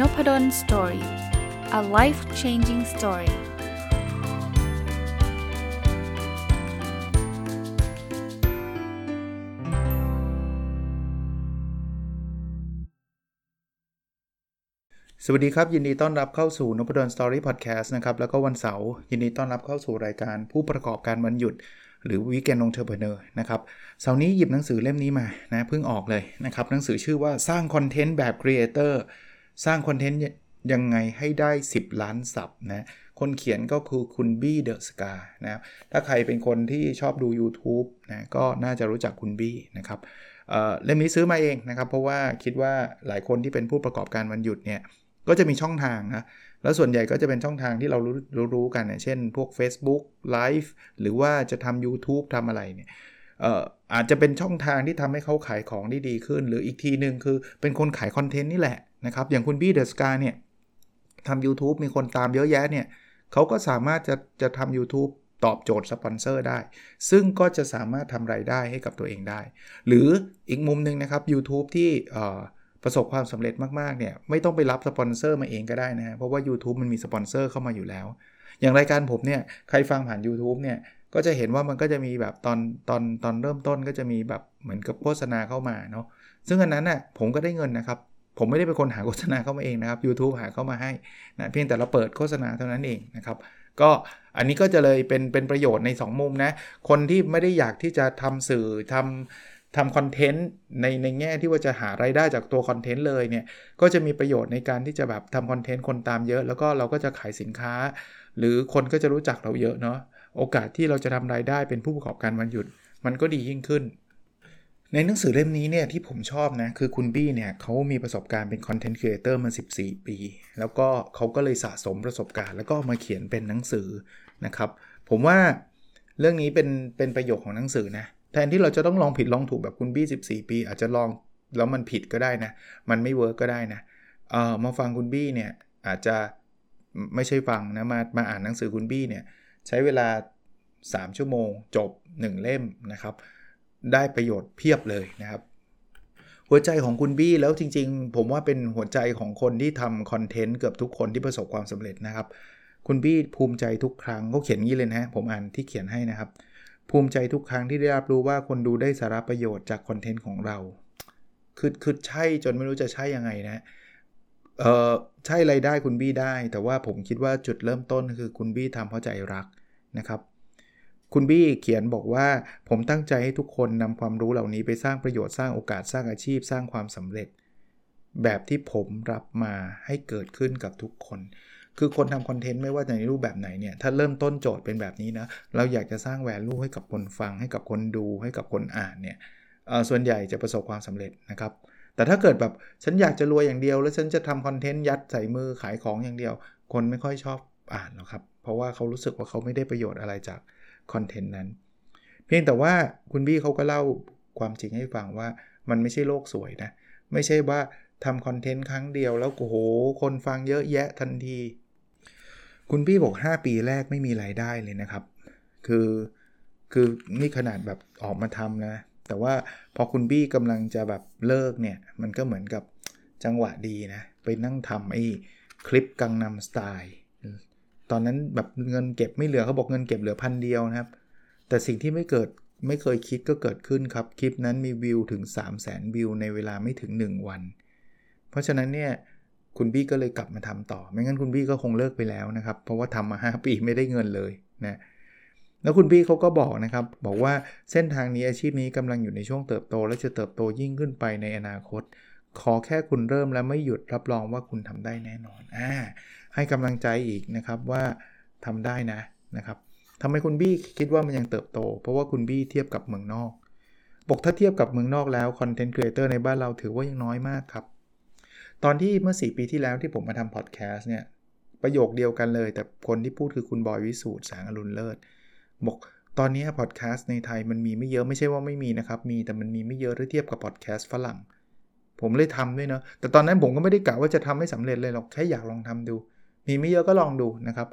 n o p a d o l story a life changing story สวัสดีครับ ยินดีต้อนรับเข้าสู่นพดล story podcast นะครับ แล้วก็วันเสาร์ยินดีต้อนรับเข้าสู่รายการผู้ประกอบการวันหยุด หรือ weekend entrepreneur นะครับเสาร์นี้หยิบหนังสือเล่มนี้มานะเพิ่งออกเลยนะครับ หนังสือชื่อว่าสร้างคอนเทนต์แบบครีเอเตอร์ สร้างคอนเทนต์ยังไงให้ได้ 10 ล้านสับนะคนเขียนก็คือคุณบี้เดอะสกานะถ้าใครเป็นคนที่ชอบดู YouTube นะก็น่าจะรู้จักคุณบี้นะครับเเล่มนี้ซื้อมาเองนะครับ เพราะว่าคิดว่าหลายคนที่เป็นผู้ประกอบการวันหยุดเนี่ยก็จะมีช่องทางนะแล้วส่วนใหญ่ก็จะเป็นช่องทางที่เรารู้รู้รกันเช่น พวก Facebook Live หรือว่าจะทำ YouTube ทำอะไรเนี่ยอาจจะเป็นช่องทางที่ทำให้เขาขายของได้ดีขึ้น หรืออีกทีหนึ่งคือเป็นคนขายคอนเทนต์นี่แหละ นะครับอย่างคุณบี้เดอะสกาเนี่ยทำ YouTube มีคนตามเยอะแยะเนี่ยเขาก็สามารถจะจะทำ YouTube ตอบโจทย์สปอนเซอร์ได้ ซึ่งก็จะสามารถทำรายได้ให้กับตัวเองได้ หรืออีกมุมหนึ่งนะครับ YouTube ที่ประสบความสำเร็จมาก ๆ เนี่ยไม่ต้องไปรับสปอนเซอร์มาเองก็ได้นะ เพราะว่า YouTube มันมีสปอนเซอร์เข้ามาอยู่แล้ว อย่างรายการผมเนี่ยใครฟังผ่าน YouTube เนี่ยก็จะเห็นว่ามันก็จะมีแบบตอนตอนตอนเริ่มต้นก็จะมีแบบเหมือนกับโฆษณาเข้ามาเนาะซึ่งอันนั้นน่ะผมก็ได้เงินนะครับ ผมไม่ได้เป็นคนหาโฆษณาเข้ามาเองนะครับ YouTube หาเข้ามาให้นะเพียงแต่เราเปิดโฆษณาเท่านั้นเองนะครับ ก็อันนี้ก็จะเลยเป็นเป็นประโยชน์ใน 2 มุมนะ คนที่ไม่ได้อยากที่จะทำสื่อทำทำคอนเทนต์ในในแง่ที่ว่าจะหาไรายได้จากตัวคอนเทนต์เลยเนี่ย ก็จะมีประโยชน์ในการที่จะแบบทำคอนเทนต์คนตามเยอะ แล้วก็เราก็จะขายสินค้า หรือคนก็จะรู้จักเราเยอะเนาะโอกาสที่เราจะทำรายได้เป็นผู้ประกอบการวันหยุด มันก็ดียิ่งขึ้น ในหนังสือเล่มนี้เนี่ยที่ผมชอบนะ คือคุณบี้เนี่ยเขามีประสบการณ์เป็นคอนเทนต์ครีเอเตอร์มา 14 ปี แล้วก็เขาก็เลยสะสมประสบการณ์ แล้วก็มาเขียนเป็นหนังสือนะครับ ผมว่าเรื่องนี้เป็นเป็นประโยชน์ของหนังสือนะ แทนที่เราจะต้องลองผิดลองถูกแบบคุณบี้14 ปี อาจจะลองแล้วมันผิดก็ได้นะ มันไม่ work ก็ได้นะเออมาฟังคุณบี้เนี่ยอาจจะไม่ใช่ฟังนะมามาอ่านหนังสือคุณบี้เนี่ยใช้เวลา 3 ชั่วโมงจบ 1 เล่มนะครับ ได้ประโยชน์เพียบเลยนะครับ หัวใจของคุณบี้แล้วจริง ๆ ผมว่าเป็นหัวใจของคนที่ทำคอนเทนต์เกือบทุกคนที่ประสบความสำเร็จนะครับ คุณบี้ภูมิใจทุกครั้งเขาเขียนงี้เลยนะผมอ่านที่เขียนให้นะครับ ภูมิใจทุกครั้งที่ได้รับรู้ว่าคนดูได้สาระประโยชน์จากคอนเทนต์ของเราคือคือใช่จนไม่รู้จะใช่ยังไงนะเออใช่ไรได้คุณบี้ได้ แต่ว่าผมคิดว่าจุดเริ่มต้นคือคุณบี้ทำเพราะใจรักนะครับ คุณบี้เขียนบอกว่าผมตั้งใจให้ทุกคนนำความรู้เหล่านี้ไปสร้างประโยชน์สร้างโอกาสสร้างอาชีพสร้างความสำเร็จ แบบที่ผมรับมาให้เกิดขึ้นกับทุกคน คือคนทำคอนเทนต์ไม่ว่าจะในรูปแบบไหนเนี่ยถ้าเริ่มต้นโจทย์เป็นแบบนี้นะเราอยากจะสร้างแวลูให้กับคนฟัง ให้กับคนดูให้กับคนอ่านเนี่ยส่วนใหญ่จะประสบความสำเร็จนะครับแต่ถ้าเกิดแบบฉันอยากจะรวยอย่างเดียว แล้วฉันจะทำคอนเทนต์ยัดใส่มือขายของอย่างเดียว คนไม่ค่อยชอบอ่านหรอกครับ เพราะว่าเขารู้สึกว่าเขาไม่ได้ประโยชน์อะไรจาก คอนเทนต์นั้น เพียงแต่ว่าคุณบี้เขาก็เล่าความจริงให้ฟังว่ามันไม่ใช่โลกสวยนะ ไม่ใช่ว่าทำคอนเทนต์ครั้งเดียวแล้วโอ้โห คนฟังเยอะแยะทันที คุณพี่บอก 5 ปีแรกไม่มีรายได้เลยนะครับ คือคือนี่ขนาดแบบออกมาทำนะ แต่ว่าพอคุณบี้กำลังจะแบบเลิกเนี่ย มันก็เหมือนกับจังหวะดีนะ ไปนั่งทำไอ้คลิปกังนำสไตล์ ตอนนั้นแบบเงินเก็บไม่เหลือเขาบอกเงินเก็บเหลือพันเดียวนะครับ แต่สิ่งที่ไม่เกิดไม่เคยคิดก็เกิดขึ้นครับ คลิปนั้นมีวิวถึง 3 0 0แสนวิวในเวลาไม่ถึง 1 วัน เพราะฉะนั้นเนี่ยคุณบี้ก็เลยกลับมาทำต่อ ไม่งั้นคุณบี้ก็คงเลิกไปแล้วนะครับ เพราะว่าทำมา 5 ปีไม่ได้เงินเลยนะแล้วคุณบี้เขาก็บอกนะครับ บอกว่าเส้นทางนี้อาชีพนี้กำลังอยู่ในช่วงเติบโต และจะเติบโตยิ่งขึ้นไปในอนาคต ขอแค่คุณเริ่มและไม่หยุดรับรองว่าคุณทำได้แน่นอนอ่าให้กำลังใจอีกนะครับว่าทำได้นะนะครับทำไมคุณบี้คิดว่ามันยังเติบโต เพราะว่าคุณบี้เทียบกับเมืองนอกบอกถ้าเทียบกับเมืองนอกแล้วคอนเทนต์ครีเอเตอร์ในบ้านเราถือว่ายังน้อยมากครับ ตอนที่เมื่อ 4 ปีที่แล้วที่ผมมาทำพอดแคสต์เนี่ย ประโยคเดียวกันเลย แต่คนที่พูดคือคุณบอยวิสูตรแสงอรุณเลิศบอกตอนนี้พอดแคสต์ในไทยมันมีไม่เยอะไม่ใช่ว่าไม่มีนะครับ มีแต่มันมีไม่เยอะถ้าเทียบกับพอดแคสต์ฝรั่ง ผมเลยทำด้วยเนาะแต่ตอนนั้นผมก็ไม่ได้กะว่าจะทำให้สำเร็จเลยหรอกแค่อยากลองทำดู มีไม่เยอะก็ลองดูนะครับ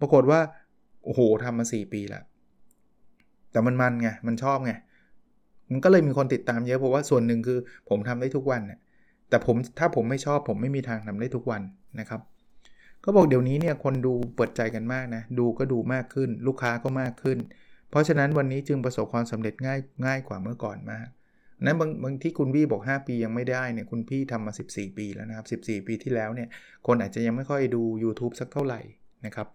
ปรากฏว่าโอ้โหทำมา 4 ปีล้วแต่มันมันไงมันชอบไงมันก็เลยมีคนติดตามเยอะเพราะว่าส่วนหนึ่งคือผมทำได้ทุกวันเนี่ยแต่ผมถ้าผมไม่ชอบผมไม่มีทางทำได้ทุกวันนะครับ ก็บอกเดี๋ยวนี้เนี่ยคนดูเปิดใจกันมากนะดูก็ดูมากขึ้น ลูกค้าก็มากขึ้น เพราะฉะนั้นวันนี้จึงประสบความสำเร็จง่ายง่ายกว่าเมื่อก่อนมาก นั้นบางบางที่คุณวี่บอก 5 ปียังไม่ได้เนี่ยคุณพี่ทำมา 14 ปีแล้วนะครับ14 ปีที่แล้วเนี่ยคนอาจจะยังไม่ค่อยดู YouTube สักเท่าไหร่นะครับ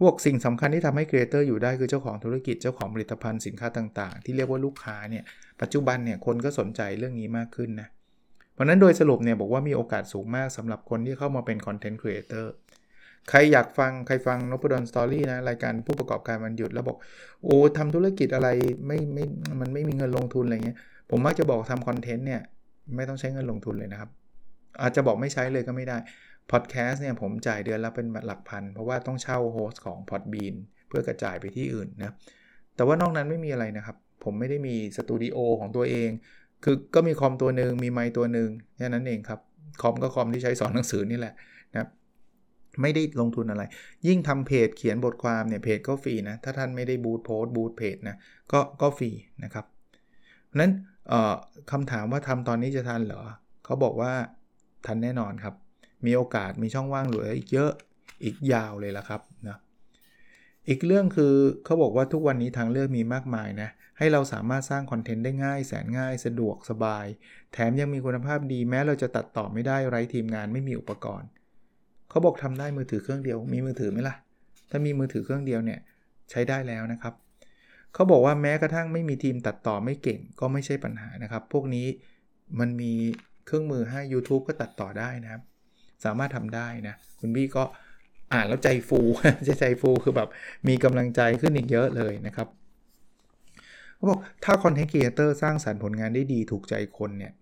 พวกสิ่งสำคัญที่ทำให้ครีเอเตอร์อยู่ได้คือเจ้าของธุรกิจเจ้าของผลิตภัณฑ์สินค้าต่างๆ ที่เรียกว่าลูกค้าเนี่ยปัจจุบันเนี่ยคนก็สนใจเรื่องนี้มากขึ้นนะเพราะนั้นโดยสรุปเนี่ยบอกว่ามีโอกาสสูงมากสำหรับคนที่เข้ามาเป็นคอนเทนต์ครีเอเตอร์ใครอยากฟังใครฟังนพดล story นะรายการผู้ประกอบการวันหยุดแล้วบอก โอ้ทำธุรกิจอะไรไม่ไม่มันไม่มีเงินลงทุนอะไรเงี้ย ผมมักจะบอกทำคอนเทนต์เนี่ยไม่ต้องใช้เงินลงทุนเลยนะครับ อาจจะบอกไม่ใช้เลยก็ไม่ได้พอดแคสต์เนี่ยผมจ่ายเดือนละเป็นหลักพัน เพราะว่าต้องเช่า host ของ Podbean เพื่อกระจายไปที่อื่นนะแต่ว่านอกนั้นไม่มีอะไรนะครับ ผมไม่ได้มีสตูดิโอของตัวเอง คือก็มีคอมตัวหนึ่งมีไมค์ตัวหนึ่งแค่นั้นเองครับ คอมก็คอมที่ใช้สอนหนังสือนี่แหละนะไม่ได้ลงทุนอะไร ยิ่งทำเพจเขียนบทความเนี่ยเพจก็ฟรีนะ ถ้าท่านไม่ได้ boost post boost page นะก็ก็ฟรีนะครับนั้น คำถามว่าทำตอนนี้จะทันเหรอเขาบอกว่าทันแน่นอนครับ มีโอกาสมีช่องว่างเหลืออีกเยอะอีกยาวเลยละครับนะอีกเรื่องคือเขาบอกว่าทุกวันนี้ทางเลือกมีมากมายนะ ให้เราสามารถสร้างคอนเทนต์ได้ง่าย แสนง่ายสะดวกสบาย แถมยังมีคุณภาพดีแม้เราจะตัดต่อไม่ได้ไร้ทีมงานไม่มีอุปกรณ์ เขาบอกทำได้มือถือเครื่องเดียว มีมือถือไหมล่ะ ถ้ามีมือถือเครื่องเดียวเนี่ยใช้ได้แล้วนะครับ เขาบอกว่าแม้กระทั่งไม่มีทีมตัดต่อไม่เก่งก็ไม่ใช่ปัญหานะครับ พวกนี้มันมีเครื่องมือให้ YouTube ก็ตัดต่อได้นะครับ สามารถทำได้นะ คุณบี้ก็อ่านแล้วใจฟูใจใจฟูคือแบบมีกำลังใจขึ้นอีกเยอะเลยนะครับเขาบอกถ้าคอนเทนต์ครีเอเตอร์สร้างสารรค์ผลงานได้ดีถูกใจคนเนี่ย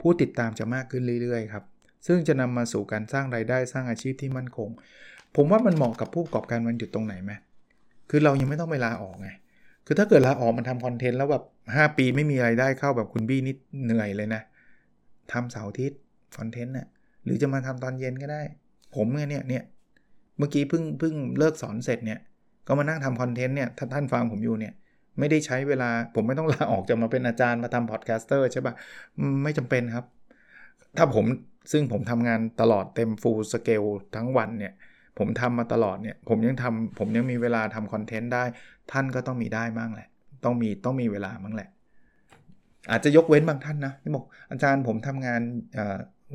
ผู้ติดตามจะมากขึ้นเรื่อยๆครับ ซึ่งจะนำมาสู่การสร้างรายได้สร้างอาชีพที่มั่นคง ผมว่ามันเหมาะกับผู้ประกอบการวันหยุดตรงไหนไหมคือเรายังไม่ต้องเวลาออกไง คือถ้าเกิดลาออกมันทำคอนเทนต์แล้วแบบ 5 ปีไม่มีรายได้เข้าแบบคุณบี้นี่เหนื่อยเลยนะทำเสาร์อาทิตย์คอนเทนต์น่ะหรือจะมาทำตอนเย็นก็ได้ ผมเนี่ยเนี่ยเมื่อกี้เพิ่งเพิ่งเลิกสอนเสร็จเนี่ย ก็มานั่งทำคอนเทนต์เนี่ยถ้าท่านฟังผมอยู่เนี่ยไม่ได้ใช้เวลาผมไม่ต้องลาออกจะมาเป็นอาจารย์มาทำ podcaster ใช่ปะไม่จำเป็นครับ ถ้าผมซึ่งผมทำงานตลอดเต็มฟูลสเกลทั้งวันเนี่ย ผมทำมาตลอดเนี่ย ผมยังทำผมยังมีเวลาทำคอนเทนต์ได้ ท่านก็ต้องมีได้มั่งแหละ ต้องมีต้องมีเวลามั่งแหละ อาจจะยกเว้นบางท่านนะที่บอกอาจารย์ผมทำงาน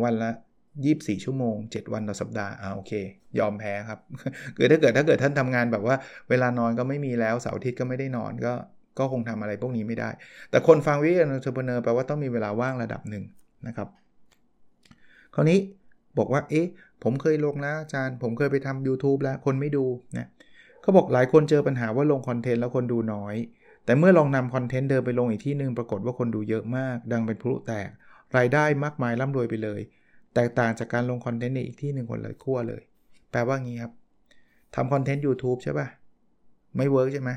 วันละ 24 ชั่วโมง 7 วันต่อสัปดาห์อ่าโอเค ยอมแพ้ครับคือถ้าเกิดถ้าเกิดท่านทำงานแบบว่า เวลานอนก็ไม่มีแล้วเสาร์อาทิตย์ก็ไม่ได้นอนก็ก็คงทำอะไรพวกนี้ไม่ได้ แต่คนฟัง weekend entrepreneur แปลว่าต้องมีเวลาว่างระดับหนึ่งนะครับ คราวนี้บอกว่า เอ๊ะ ผมเคยลงแล้วอาจารย์ ผมเคยไปทำ YouTube แล้วคนไม่ดูนะเขาบอกหลายคนเจอปัญหาว่าลงคอนเทนต์แล้วคนดูน้อย แต่เมื่อลองนำคอนเทนต์เดิมไปลงอีกที่หนึ่งปรากฏว่าคนดูเยอะมาก ดังเป็นพลุแตก รายได้มากมายร่ำรวยไปเลย แตกต่างจากการลงคอนเทนต์ในอีกที่หนึ่งคนละขั้วเลย แปลว่างี้ครับทำคอนเทนต์ YouTube ใช่ปะ ไม่ work ใช่ไหม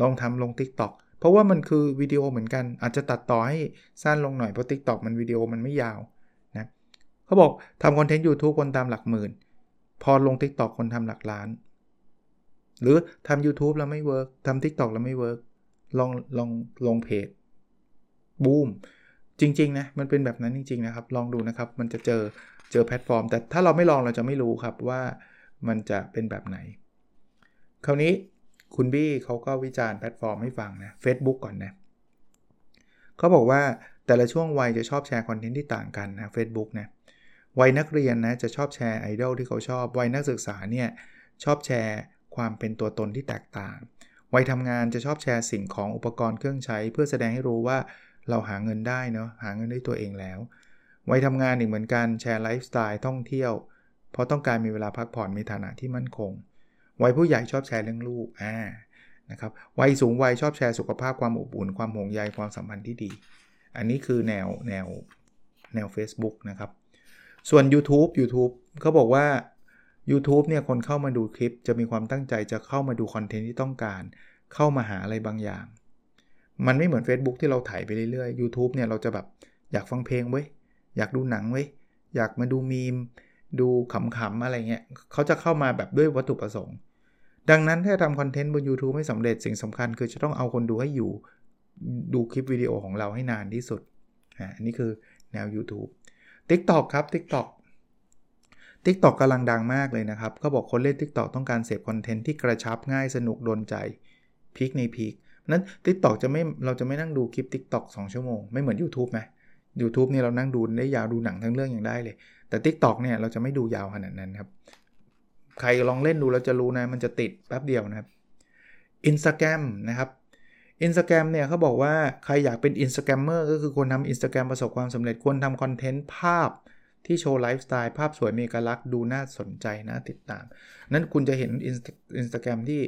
ลองทำลง TikTok เพราะว่ามันคือวิดีโอเหมือนกัน อาจจะตัดต่อให้สั้นลงหน่อยเพราะ TikTok มันวิดีโอมันไม่ยาว เขาบอกทำคอนเทนต์ YouTube คนตามหลักหมื่น พอลง TikTok คนทำหลักล้าน หรือทำ YouTube แล้วไม่ work ทำ TikTok แล้วไม่ work ลองลองลงเพจบูมจริง ๆ นะ มันเป็นแบบนั้นจริง ๆ นะครับ ลองดูนะครับ มันจะเจอเจอแพลตฟอร์ม แต่ถ้าเราไม่ลองเราจะไม่รู้ครับว่ามันจะเป็นแบบไหน คราวนี้คุณบี้เขาก็วิจารณ์แพลตฟอร์มให้ฟังนะ Facebook ก่อนนะเขาบอกว่าแต่ละช่วงวัยจะชอบแชร์คอนเทนต์ที่ต่างกันนะ Facebook นะ วัยนักเรียนนะจะชอบแชร์ไอดอลที่เขาชอบ วัยนักศึกษาเนี่ยชอบแชร์ความเป็นตัวตนที่แตกต่าง วัยทำงานจะชอบแชร์สิ่งของอุปกรณ์เครื่องใช้ เพื่อแสดงให้รู้ว่าเราหาเงินได้เนาะหาเงินได้ตัวเองแล้ว วัยทำงานอีกเหมือนกันแชร์ไลฟ์สไตล์ท่องเที่ยว เพราะต้องการมีเวลาพักผ่อนมีฐานะที่มั่นคง วัยผู้ใหญ่ชอบแชร์เรื่องลูกอ่านะครับวัยสูงวัยชอบแชร์สุขภาพความอบอุ่นความห่วงใยความสัมพันธ์ที่ดี อันนี้คือแนวแนวแนว Facebook นะครับ ส่วน YouTube YouTube เขาบอกว่า YouTube เนี่ยคนเข้ามาดูคลิปจะมีความตั้งใจจะเข้ามาดูคอนเทนต์ที่ต้องการ เข้ามาหาอะไรบางอย่าง มันไม่เหมือน Facebook ที่เราถ่ายไปเรื่อยๆ YouTube เนี่ยเราจะแบบอยากฟังเพลงไว้อยากดูหนังไว้อยากมาดูมีม ดูขำๆอะไรเงี้ยเขาจะเข้ามาแบบด้วยวัตถุประสงค์ ดังนั้นถ้าทำคอนเทนต์บน YouTube ไม่สำเร็จสิ่งสำคัญคือจะต้องเอาคนดูให้อยู่ดูคลิปวิดีโอของเราให้นานที่สุดอันนี้คือแนว YouTube TikTok ครับ TikTok TikTok กำลังดังมากเลยนะครับเขาบอกคนเล่น TikTok ต้องการเสพคอนเทนต์ที่กระชับง่ายสนุกโดนใจพีคในพีคนั้น TikTok จะไม่เราจะไม่นั่งดูคลิป TikTok 2 ชั่วโมง ไม่เหมือน YouTube ไหม YouTube นี่เรานั่งดูได้ยาวดูหนังทั้งเรื่องอย่างได้เลย แต่ TikTok เนี่ยเราจะไม่ดูยาวขนาดนั้นครับ ใครลองเล่นดูแล้วจะรู้นะมันจะติดแป๊บเดียวนะครับ Instagram นะครับ Instagram เนี่ยเขาบอกว่าใครอยากเป็น Instagrammer ก็คือคนทำ Instagram ประสบความสำเร็จควรทำคอนเทนต์ภาพที่โชว์ไลฟ์สไตล์ภาพสวยมีกลักษณ์ดูน่าสนใจน่าติดตาม นั้นคุณจะเห็นอินสตาแกรมที่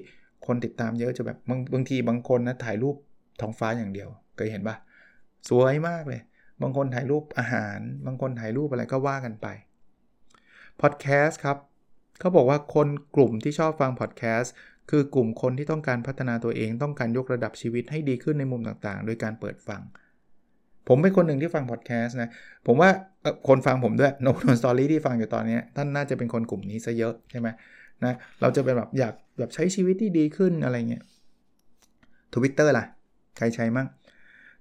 คนติดตามเยอะจะแบบบางบางทีบางคนนะถ่ายรูปท้องฟ้าอย่างเดียวเคยเห็นปะสวยมากเลย บางคนถ่ายรูปอาหาร บางคนถ่ายรูปอะไรก็ว่ากันไปพอดแคสต์ครับเขาบอกว่าคนกลุ่มที่ชอบฟังพอดแคสต์ คือกลุ่มคนที่ต้องการพัฒนาตัวเองต้องการยกระดับชีวิตให้ดีขึ้นในมุมต่างๆ โดยการเปิดฟัง ผมเป็นคนหนึ่งที่ฟังพอดแคสต์นะ ผมว่าคนฟังผมด้วยนพดลสตอรี่ที่ฟังอยู่ตอนนี้ท่านน่าจะเป็นคนกลุ่มนี้ซะเยอะใช่ไหมนะเราจะเป็นแบบอยากแบบใช้ชีวิตที่ดีขึ้นอะไรเงี้ยทวิตเตอร์ล่ะ ใครใช้มั่ง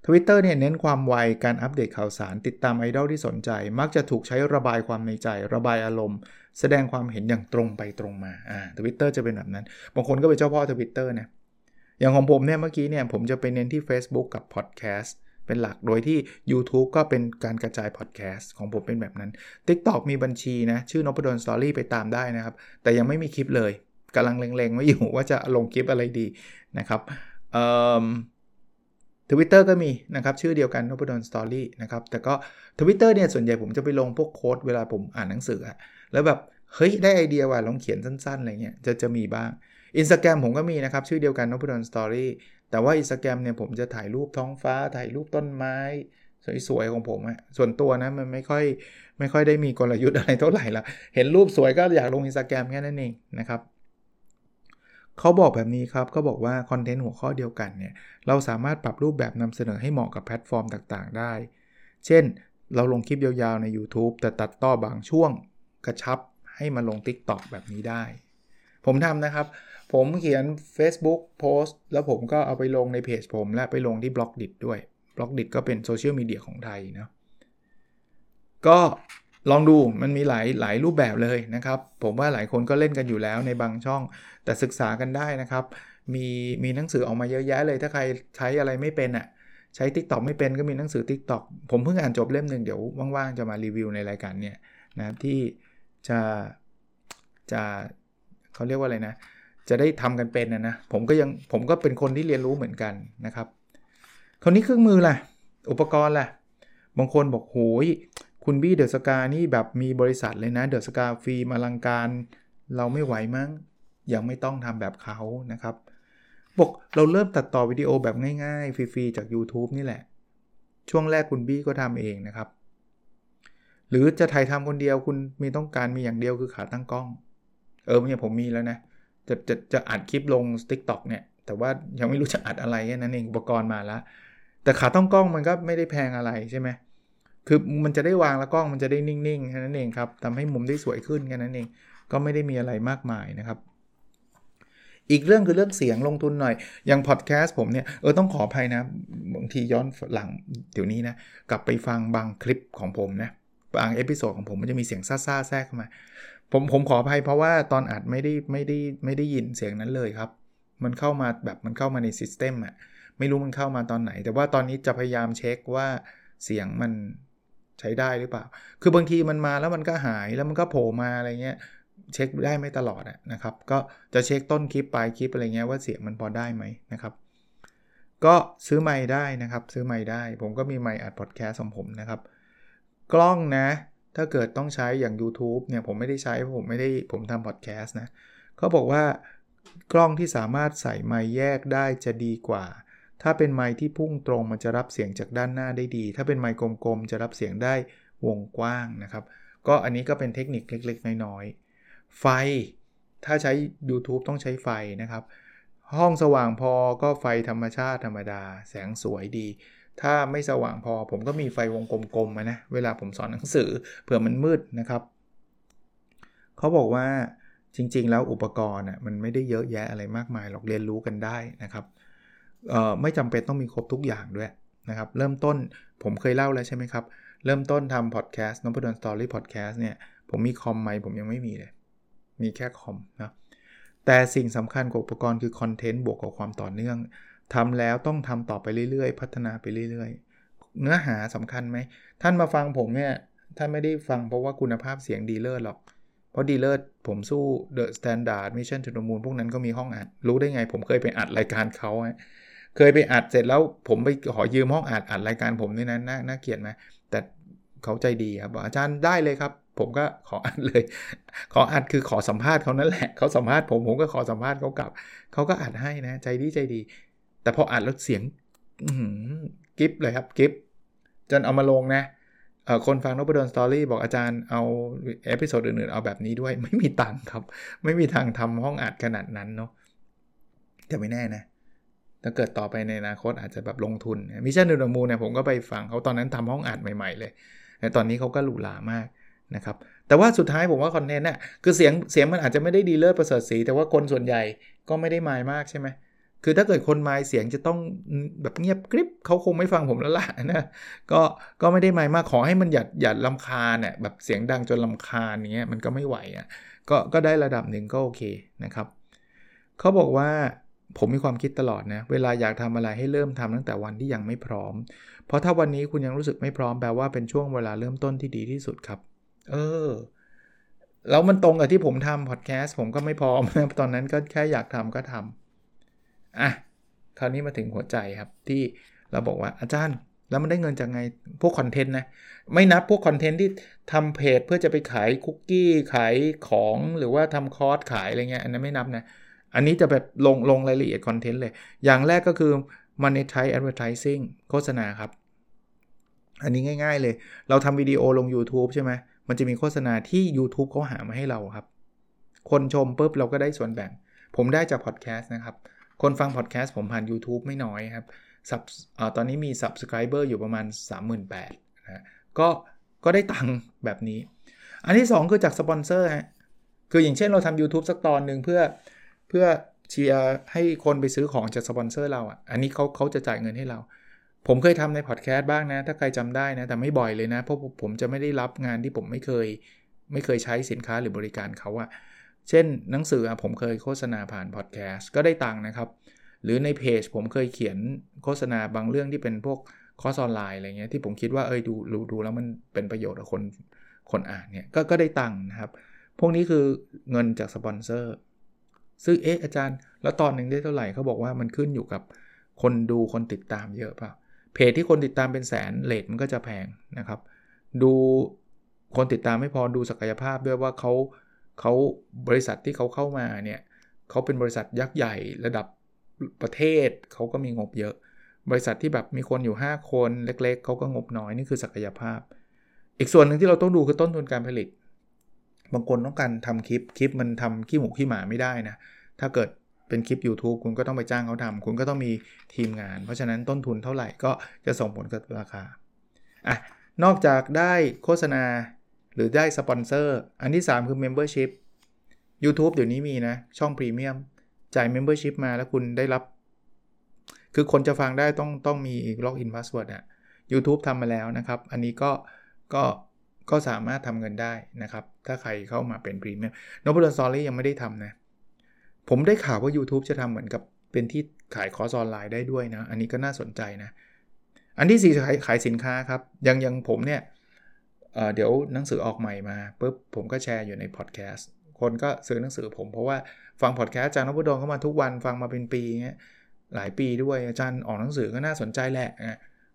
ทวิตเตอร์เนี่ยเน้นความไว การอัปเดตข่าวสาร ติดตามไอดอลที่สนใจ มักจะถูกใช้ระบายความในใจ ระบายอารมณ์ แสดงความเห็นอย่างตรงไปตรงมาอ่าทวิตเตอร์จะเป็นแบบนั้น บางคนก็เป็นเจ้าพ่อทวิตเตอร์นะอย่างของผมเนี่ยเมื่อกี้เนี่ยผมจะไปเน้นที่ Facebook กับพอดแคสต์เป็นหลักโดยที่ YouTube ก็เป็นการกระจายพอดแคสต์ของผมเป็นแบบนั้น TikTok มีบัญชีนะ ชื่อนพดลสตอรี่ไปตามได้นะครับ แต่ยังไม่มีคลิปเลยกำลังเล็งๆไว้อยู่ว่าจะลงคลิปอะไรดีนะครับ ทวิตเตอร์ก็มีนะครับชื่อเดียวกันนพดลสตอรี่นะครับแต่ก็ทวิตเตอร์เนี่ยส่วนใหญ่ผมจะไปลงพวก quote เวลาผมอ่านหนังสือ แล้วแบบเฮ้ยได้ไอเดียว่าลองเขียนสั้นๆอะไรเงี้ยจะจะมีบ้าง Instagram ผมก็มีนะครับชื่อเดียวกันนพดลสตอรี่แต่ว่าอินสตาแกรมเนี่ยผมจะถ่ายรูปท้องฟ้า ถ่ายรูปต้นไม้สวยๆของผมอะส่วนตัวนะมันไม่ค่อยไม่ค่อยได้มีกลยุทธ์อะไรเท่าไหร่ละเห็นรูปสวยก็อยากลงอินสตาแกรมแค่นั้นเองนะครับ เขาบอกแบบนี้ครับเขาบอกว่าคอนเทนต์หัวข้อเดียวกันเนี่ยเราสามารถปรับรูปแบบนำเสนอให้เหมาะกับแพลตฟอร์มต่างๆ ได้ เช่น เราลงคลิปยาวๆใน YouTube แต่ตัดต่อบางช่วงกระชับให้มาลง TikTok แบบนี้ได้ ผมทำนะครับ ผมเขียน Facebook โพสต์ แล้วผมก็เอาไปลงในเพจผม และไปลงที่ Blockdit ด้วย Blockdit ก็เป็นโซเชียลมีเดียของไทยนะก็ ลองดูมันมีหลายหลายรูปแบบเลยนะครับ ผมว่าหลายคนก็เล่นกันอยู่แล้วในบางช่อง แต่ศึกษากันได้นะครับ มีมีหนังสือออกมาเยอะแยะเลย ถ้าใครใช้อะไรไม่เป็นอะ่ะใช้ TikTok ไม่เป็นก็มีหนังสือ TikTok ผมเพิ่งอ่านจบเล่มหนึ่งเดี๋ยวว่างๆ จะมารีวิวในรายการเนี่ยนะที่จะจะเขาเรียกว่าอะไรนะ จะได้ทำกันเป็นนะนะผมก็ยังผมก็เป็นคนที่เรียนรู้เหมือนกันนะครับ คราวนี้เครื่องมือล่ะ อุปกรณ์ล่ะ บางคนบอกโหย คุณบี้เดอะสกานี่แบบมีบริษัทเลยนะเดอะสกาฟิล์มอลังการ เราไม่ไหวมั้ง ยังไม่ต้องทำแบบเขานะครับบอกเราเริ่มตัดต่อวิดีโอแบบง่ายๆ ฟรีๆ จาก YouTube นี่แหละ ช่วงแรกคุณบี้ก็ทำเองนะครับ หรือจะถ่ายทำคนเดียวคุณมีต้องการมีอย่างเดียวคือขาตั้งกล้อง เออเนี่ยผมมีแล้วนะ จะจะจะอัดคลิปลง TikTok เนี่ย แต่ว่ายังไม่รู้จะอัดอะไรนั่นเองอุปกรณ์มาแล้วแต่ขาต้องกล้องมันก็ไม่ได้แพงอะไรใช่ไหม คือมันจะได้วางแล้วกล้องมันจะได้นิ่งๆแค่นั้นเองครับทำให้มุมได้สวยขึ้นแค่นั้นเอง ก็ไม่ได้มีอะไรมากมายนะครับ อีกเรื่องคือเรื่องเสียงลงทุนหน่อย อย่างพอดแคสต์ผมเนี่ย เออต้องขออภัยนะ บางทีย้อนหลังเดี๋ยวนี้นะ กลับไปฟังบางคลิปของผมนะ บาง episode ของผมมันจะมีเสียงซ่าๆแทรกเข้ามา ผมผมขออภัยเพราะว่าตอนอัดไม่ได้ไม่ได้ไม่ได้ยินเสียงนั้นเลยครับ มันเข้ามาแบบมันเข้ามาใน system อะไม่รู้มันเข้ามาตอนไหน แต่ว่าตอนนี้จะพยายามเช็คว่าเสียงมัน ใช้ได้หรือเปล่า คือบางทีมันมาแล้วมันก็หายแล้วมันก็โผล่มาอะไรเงี้ยเช็คได้ไม่ตลอดนะครับ ก็จะเช็คต้นคลิปปลายคลิปอะไรเงี้ยว่าเสียงมันพอได้ไหมนะครับก็ซื้อไม้ได้นะครับ ซื้อไม้ได้ ผมก็มีไม้อัดพอดแคสต์ของผมนะครับ กล้องนะ ถ้าเกิดต้องใช้อย่าง YouTube เนี่ยผมไม่ได้ใช้ผมไม่ได้ผมทำพอดแคสต์นะเขาบอกว่ากล้องที่สามารถใส่ไมค์แยกได้จะดีกว่า ถ้าเป็นไมค์ที่พุ่งตรงมันจะรับเสียงจากด้านหน้าได้ดี ถ้าเป็นไมค์กลมๆ จะรับเสียงได้วงกว้างนะครับ ก็อันนี้ก็เป็นเทคนิคเล็กๆ น้อยๆ ไฟ ถ้าใช้ YouTube ต้องใช้ไฟนะครับ ห้องสว่างพอก็ไฟธรรมชาติธรรมดา แสงสวยดี ถ้าไม่สว่างพอผมก็มีไฟวงกลมๆมานะ เวลาผมสอนหนังสือเผื่อมันมืดนะครับ เขาบอกว่าจริงๆ แล้วอุปกรณ์อะมันไม่ได้เยอะแยะอะไรมากมายหรอกเรียนรู้กันได้นะครับ ไม่จำเป็นต้องมีครบทุกอย่างด้วยนะครับ เริ่มต้นผมเคยเล่าแล้วใช่ไหมครับ เริ่มต้นทำพอดแคสต์นพดลสตอรี่พอดแคสต์เนี่ย ผมมีคอมไหมผมยังไม่มีเลย มีแค่คอมนะแต่สิ่งสำคัญกว่าอุปกรณ์คือคอนเทนต์บวกกับความต่อเนื่องทำแล้วต้องทำต่อไปเรื่อยๆ พัฒนาไปเรื่อยๆ เนื้อหาสำคัญไหม ท่านมาฟังผมเนี่ยท่านไม่ได้ฟังเพราะว่าคุณภาพเสียงดีเลิศหรอก เพราะดีเลิศผมสู้ The Standard Mission to the Moon พวกนั้นก็มีห้องอัด รู้ได้ไงผมเคยไปอัดรายการเขา เคยไปอัดเสร็จแล้วผมไปขอยืมห้องอัดอัดรายการผมนี่นะน่าน่าเกลียดไหมแต่เขาใจดีครับบอกอาจารย์ได้เลยครับ ผมก็ขออัดเลย ขออัดคือขอสัมภาษณ์เขานั่นแหละเขาสัมภาษณ์ผมผมก็ขอสัมภาษณ์เขากลับเขาก็อัดให้นะ ใจดีใจดี แต่พออัดแล้วเสียงกริบเลยครับกริบจนเอามาลงนะคนฟังนพดลสตอรี่บอกอาจารย์เอา episode อื่นๆ เอาแบบนี้ด้วย ไม่มีตังค์ครับ ไม่มีตังค์ทำห้องอัดขนาดนั้นเนาะแต่ไม่แน่นะ ถ้าเกิดต่อไปในอนาคตอาจจะแบบลงทุน Mission To The Moon เนี่ยผมก็ไปฟังเขาตอนนั้นทำห้องอัดใหม่ ๆ เลยแต่ตอนนี้เขาก็หรูหรามากนะครับแต่ว่าสุดท้ายผมว่าคอนเทนต์น่ะคือเสียงเสียงมันอาจจะไม่ได้ดีเลิศประเสริฐศรี แต่ว่าคนส่วนใหญ่ก็ไม่ได้มายมากใช่ไหมคือถ้าเกิดคนมายเสียงจะต้องแบบเงียบกริบเขาคงไม่ฟังผมแล้วล่ะนะก็ก็ไม่ได้มายมากขอให้มันอย่าอย่ารำคาญเนี่ยแบบเสียงดังจนรำคาญเนี้ยมันก็ไม่ไหวอะก็ก็ได้ระดับหนึ่งก็โอเคนะครับเขาบอกว่า ผมมีความคิดตลอดนะ เวลาอยากทำอะไรให้เริ่มทำตั้งแต่วันที่ยังไม่พร้อม เพราะถ้าวันนี้คุณยังรู้สึกไม่พร้อมแปลว่าเป็นช่วงเวลาเริ่มต้นที่ดีที่สุดครับ เออ แล้วมันตรงกับที่ผมทำพอดแคสต์ผมก็ไม่พร้อม ตอนนั้นก็แค่อยากทำก็ทำอะคราวนี้มาถึงหัวใจครับที่เราบอกว่าอาจารย์ แล้วมันได้เงินจากไงพวกคอนเทนต์นะ ไม่นับพวกคอนเทนต์ที่ทำเพจเพื่อจะไปขายคุกกี้ขายของหรือว่าทำคอร์สขายอะไรเงี้ยอันนั้นไม่นับนะ อันนี้จะแบบลงลงรายละเอียดคอนเทนต์เลย อย่างแรกก็คือ monetize advertising โฆษณาครับ อันนี้ง่าย ๆเลย เราทำวิดีโอลง YouTube ใช่ไหม มันจะมีโฆษณาที่ YouTube เขาหามาให้เราครับ คนชมปุ๊บเราก็ได้ส่วนแบ่ง ผมได้จากพอดแคสต์นะครับ คนฟังพอดแคสต์ผมผ่าน YouTube ไม่น้อยครับsub ตอนนี้มี Subscriber อยู่ประมาณ 38,000นะก็ก็ได้ตังค์แบบนี้ อันที่ 2 คือจากสปอนเซอร์ฮะ คืออย่างเช่นเราทำ YouTube สักตอนหนึ่งเพื่อ เพื่อเชียร์ให้คนไปซื้อของจากสปอนเซอร์เราอะ อันนี้เขาเขาจะจ่ายเงินให้เรา ผมเคยทำในพอดแคสต์บ้างนะ ถ้าใครจำได้นะ แต่ไม่บ่อยเลยนะ เพราะผมจะไม่ได้รับงานที่ผมไม่เคย ไม่เคยใช้สินค้าหรือบริการเขาอะเช่น หนังสือผมเคยโฆษณาผ่านพอดแคสต์ก็ได้ตังค์นะครับ หรือในเพจผมเคยเขียนโฆษณาบางเรื่องที่เป็นพวกคอร์สออนไลน์อะไรเงี้ยที่ผมคิดว่าเออดูดูดูแล้วมันเป็นประโยชน์กับคนคนอ่านเนี่ยก็ก็ได้ตังค์นะครับ พวกนี้คือเงินจากสปอนเซอร์ ซึ่งเอ๊ะอาจารย์ แล้วตอนหนึ่งได้เท่าไหร่เขาบอกว่ามันขึ้นอยู่กับคนดูคนติดตามเยอะเปล่าเพจที่คนติดตามเป็นแสน rate มันก็จะแพงนะครับ ดูคนติดตามไม่พอดูศักยภาพด้วยว่าเขาเขาบริษัทที่เขาเข้ามาเนี่ยเขาเป็นบริษัทยักษ์ใหญ่ระดับประเทศเขาก็มีงบเยอะ บริษัทที่แบบมีคนอยู่ 5 คนเล็ก ๆเขาก็งบน้อยนี่คือศักยภาพ อีกส่วนหนึ่งที่เราต้องดูคือต้นทุนการผลิต บางคนต้องการทำคลิป คลิปมันทำขี้หมูขี้หมาไม่ได้นะ ถ้าเกิดเป็นคลิป YouTube คุณก็ต้องไปจ้างเขาทำคุณก็ต้องมีทีมงาน เพราะฉะนั้นต้นทุนเท่าไหร่ก็จะส่งผลกับราคา อะ นอกจากได้โฆษณาหรือได้สปอนเซอร์ อันที่ 3 คือ Membership YouTube เดี๋ยวนี้มีนะ ช่องพรีเมียมจ่าย Membership มาแล้วคุณได้รับ คือคนจะฟังได้ต้องต้องมี login password อะ YouTube ทำมาแล้วนะครับ อันนี้ก็ก็ ก็สามารถทำเงินได้นะครับ ถ้าใครเข้ามาเป็นพรีเมียมนพดลสตอรี่ยังไม่ได้ทำนะ ผมได้ข่าวว่า YouTube จะทำเหมือนกับเป็นที่ขายคอร์สออนไลน์ได้ด้วยนะ อันนี้ก็น่าสนใจนะ อันที่ 4 ขายขายสินค้าครับ ยังยังผมเนี่ยเเดี๋ยวหนังสือออกใหม่มาปุ๊บผมก็แชร์อยู่ในพอดแคสต์คนก็ซื้อหนังสือผมเพราะว่าฟังพอดแคสต์อาจารย์นพดลเข้ามาทุกวันฟังมาเป็นปีเงี้ยหลายปีด้วยอาจารย์ออกหนังสือก็น่าสนใจแหละ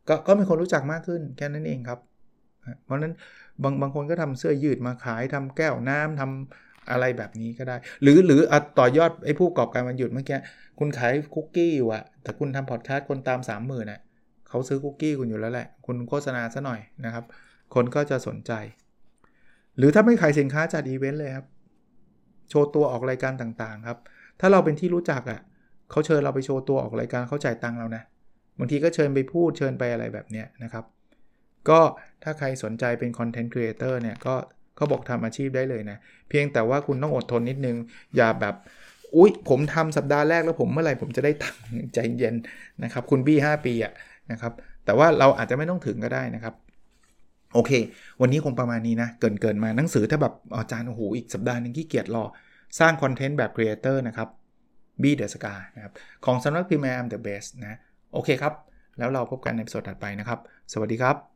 ก็ก็มีคนรู้จักมากขึ้นแค่นั้นเองครับ เพราะนั้น บางบางคนก็ทำเสื้อยืดมาขายทำแก้วน้ำทำอะไรแบบนี้ก็ได้ หรือหรือต่อยอดไอ้ผู้ประกอบการมันหยุดเมื่อกี้คุณขายคุกกี้อยู่อะแต่คุณทำพอดแคสต์คนตาม 3 0,000ื่นอะเขาซื้อคุกกี้คุณอยู่แล้วแหละ คุณโฆษณาซะหน่อยนะครับ คนก็จะสนใจ หรือถ้าไม่ขายสินค้าจัดอีเวนต์เลยครับ โชว์ตัวออกรายการต่างๆครับ ถ้าเราเป็นที่รู้จักอะ่ะเขาเชิญเราไปโชว์ตัวออกรายการเขาจ่ายตังค์เรานะบางทีก็เชิญไปพูดเชิญไปอะไรแบบเนี้ยนะครับ ก็ถ้าใครสนใจเป็น content creator เนี่ยก็เขาบอกทำอาชีพได้เลยนะ เพียงแต่ว่าคุณต้องอดทนนิดนึง อย่าแบบ อุ๊ย ผมทำสัปดาห์แรกแล้วผมเมื่อไหร่ผมจะได้ตังค์ใจเย็นนะครับ คุณบี้5ปีอะนะครับ แต่ว่าเราอาจจะไม่ต้องถึงก็ได้นะครับ โอเค วันนี้คงประมาณนี้นะ เกริ่นเกริ่นมาหนังสือถ้าแบบอาจารย์โอ้โหอีกสัปดาห์นึงขี้เกียจรอ สร้าง content แบบ creator นะครับบี้ เดอะสกานะครับของสำนักพิมพ์ I AM THE BEST นะโอเคครับ แล้วเราพบกันในสดถัดไปนะครับ สวัสดีครับ